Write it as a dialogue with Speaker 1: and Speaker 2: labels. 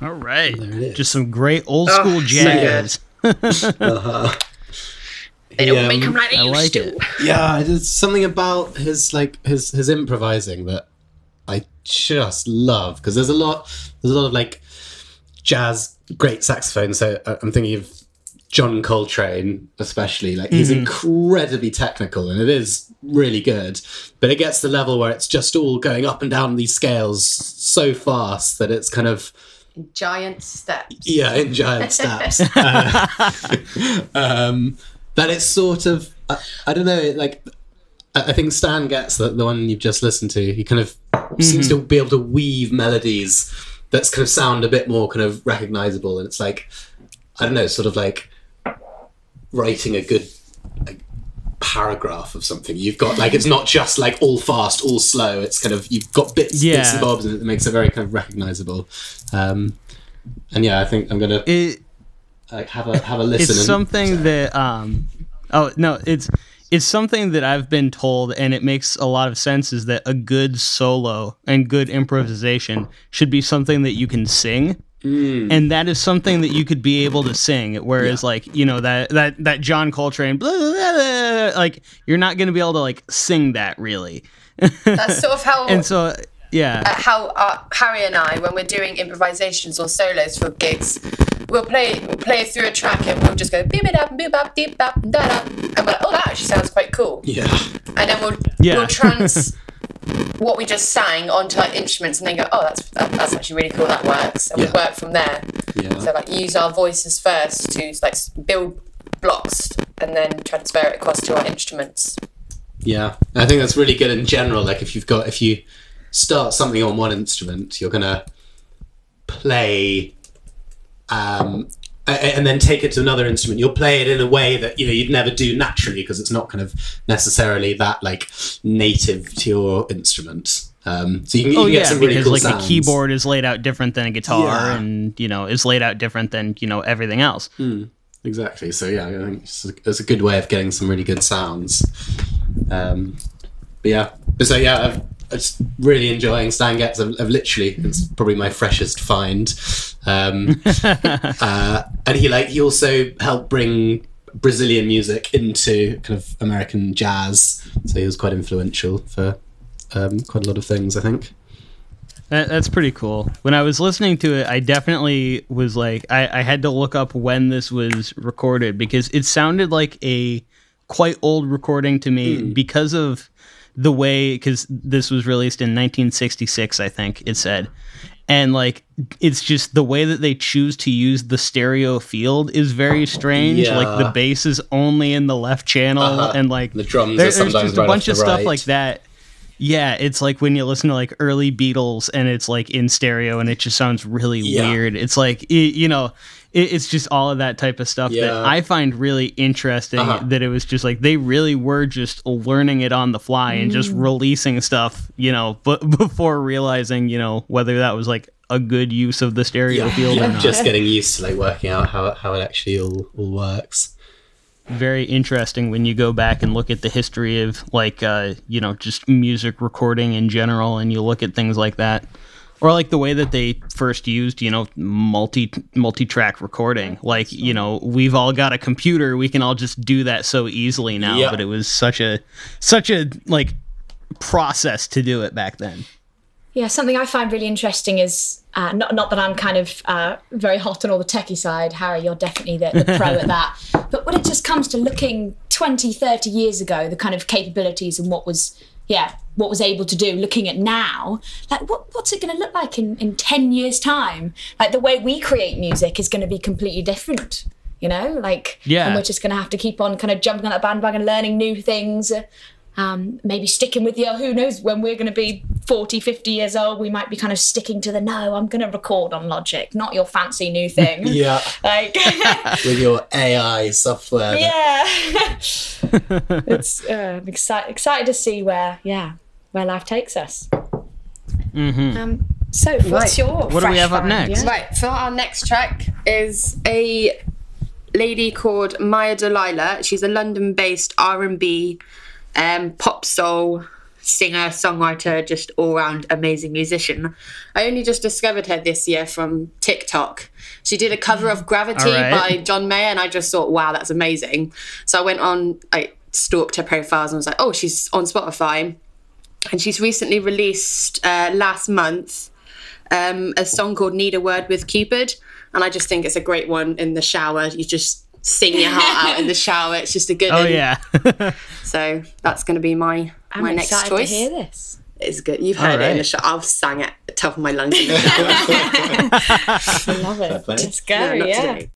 Speaker 1: All right.
Speaker 2: There it is.
Speaker 1: Just some great old
Speaker 3: Oh,
Speaker 1: school
Speaker 3: so
Speaker 1: jazz.
Speaker 2: Uh-huh.
Speaker 3: They don't
Speaker 2: He,
Speaker 3: make
Speaker 2: um,
Speaker 3: them like
Speaker 1: I like
Speaker 3: to.
Speaker 1: it.
Speaker 2: Yeah, there's something about his like his his improvising that I just love because there's a lot there's a lot of like jazz great saxophone. So uh, I'm thinking of John Coltrane especially. Like he's incredibly technical and it is really good, but it gets to the level where it's just all going up and down these scales so fast that it's kind of
Speaker 3: Giant steps.
Speaker 2: yeah in giant steps. Uh, um, that it's sort of I, I don't know like I I think Stan Getz the, the one you've just listened to. He kind of seems to be able to weave melodies that's kind of sound a bit more kind of recognizable, and it's like I don't know, sort of like writing a good like, paragraph of something. You've got like it's not just like all fast, all slow. It's kind of you've got bits, bits and bobs, and it makes it very kind of recognizable. Um, and yeah, I think I'm gonna
Speaker 1: It,
Speaker 2: like have a have a listen.
Speaker 1: it's
Speaker 2: and-
Speaker 1: something that um oh no it's it's something that i've been told and it makes a lot of sense is that a good solo and good improvisation should be something that you can sing and that is something that you could be able to sing whereas like you know that that that john coltrane blah, blah, blah, blah, like you're not going to be able to like sing that really
Speaker 3: That's sort of how
Speaker 1: and so yeah
Speaker 3: uh, how uh, Harry and I, when we're doing improvisations or solos for gigs, we'll play we'll play through a track and we'll just go beep it up, beep up, beep up, da da, and we're like, oh, that actually sounds quite cool.
Speaker 2: yeah.
Speaker 3: And then we'll
Speaker 1: Yeah.
Speaker 3: we'll trans what we just sang onto like instruments, and then go, oh, that's that, that's actually really cool. That works, and
Speaker 2: Yeah.
Speaker 3: we work from there.
Speaker 2: Yeah.
Speaker 3: So like use our voices first to like build blocks, and then transfer it across to our instruments.
Speaker 2: Yeah, I think that's really good in general. Like if you've got if you start something on one instrument, you're gonna play, um, and then take it to another instrument. You'll play it in a way that you know you'd never do naturally because it's not kind of necessarily that like native to your instrument. Um, so you can, you
Speaker 1: Oh
Speaker 2: can get
Speaker 1: yeah,
Speaker 2: some really
Speaker 1: because
Speaker 2: cool
Speaker 1: like
Speaker 2: sounds.
Speaker 1: a keyboard is laid out different than a guitar,
Speaker 2: Yeah.
Speaker 1: and you know is laid out different than you know everything else.
Speaker 2: Exactly. So yeah, I think it's a, it's a good way of getting some really good sounds. Um, but yeah, so yeah, I've, just really enjoying Stan Getz. I've, I've literally, it's probably my freshest find. Um, uh, and he like he also helped bring Brazilian music into kind of American jazz. So he was quite influential for um, quite a lot of things. I think.
Speaker 1: That, that's pretty cool. When I was listening to it, I definitely was like, I, I had to look up when this was recorded because it sounded like a quite old recording to me because of the way, because this was released in 1966, I think it said. And like, it's just the way that they choose to use the stereo field is very strange. Like, the bass is only in the left channel,
Speaker 2: Uh-huh.
Speaker 1: and like,
Speaker 2: The drums
Speaker 1: there-
Speaker 2: are sometimes
Speaker 1: there's just a bunch of stuff
Speaker 2: right.
Speaker 1: like that. Yeah, it's like when you listen to like early Beatles and it's like in stereo and it just sounds really
Speaker 2: Yeah.
Speaker 1: weird. It's like i you know, it, it's just all of that type of stuff that I find really interesting.
Speaker 2: Uh-huh.
Speaker 1: That it was just like they really were just learning it on the fly and just
Speaker 2: Mm.
Speaker 1: releasing stuff, you know, but before realizing, you know, whether that was like a good use of the stereo field or
Speaker 2: yeah,
Speaker 1: not.
Speaker 2: just getting used to like working out how how it actually all all works.
Speaker 1: very interesting when you go back and look at the history of like uh, you know just music recording in general and you look at things like that or like the way that they first used you know multi multi-track recording like you know we've all got a computer we can all just do that so easily now
Speaker 2: Yeah.
Speaker 1: but it was such a such a like process to do it back then
Speaker 4: Yeah, something I find really interesting is uh, not not that I'm kind of uh, very hot on all the techie side. Harry, you're definitely the, the pro at that. But when it just comes to looking 20, 30 years ago, the kind of capabilities and what was, yeah, what was able to do, looking at now, like what, what's it going to look like in, in 10 years' time? Like the way we create music is going to be completely different. You know, like,
Speaker 1: Yeah.
Speaker 4: and we're just going to have to keep on kind of jumping on that bandwagon, learning new things. um, maybe sticking with you. Who knows when we're going to be 40, 50 years old, we might be kind of sticking to the no, I'm going to record on Logic, not your fancy new thing.
Speaker 2: Yeah,
Speaker 4: Like,
Speaker 2: with your AI software.
Speaker 4: yeah. it's uh, excited to see where, yeah, where life takes us. Um, so, what's
Speaker 3: Right.
Speaker 4: your
Speaker 1: What do we
Speaker 4: fresh
Speaker 1: have up next?
Speaker 4: yeah?
Speaker 3: Right, so our next track is a lady called Maya Delilah. She's a London-based R&B, um, pop soul
Speaker 5: singer, songwriter, just all round amazing musician.
Speaker 3: I only just discovered her this year from TikTok. She did a cover of Gravity
Speaker 1: All right.
Speaker 3: by John Mayer, and I just thought, wow, that's amazing. So I went on, I stalked her profiles and was like, oh, she's on Spotify. And she's recently released uh, last month um, a song called Need a Word with Cupid. And I just think it's a great one in the shower. You just sing your heart out in the shower. It's just a good
Speaker 1: Oh
Speaker 3: one.
Speaker 1: yeah.
Speaker 3: So that's going to be my,
Speaker 4: I'm
Speaker 3: my next
Speaker 4: excited
Speaker 3: choice.
Speaker 4: to hear this.
Speaker 3: It's good. You've heard it in the shower. I've sang it at the top of my lungs. in the.
Speaker 4: I love it.
Speaker 2: Fair play.
Speaker 4: Let's go. Yeah.
Speaker 3: today.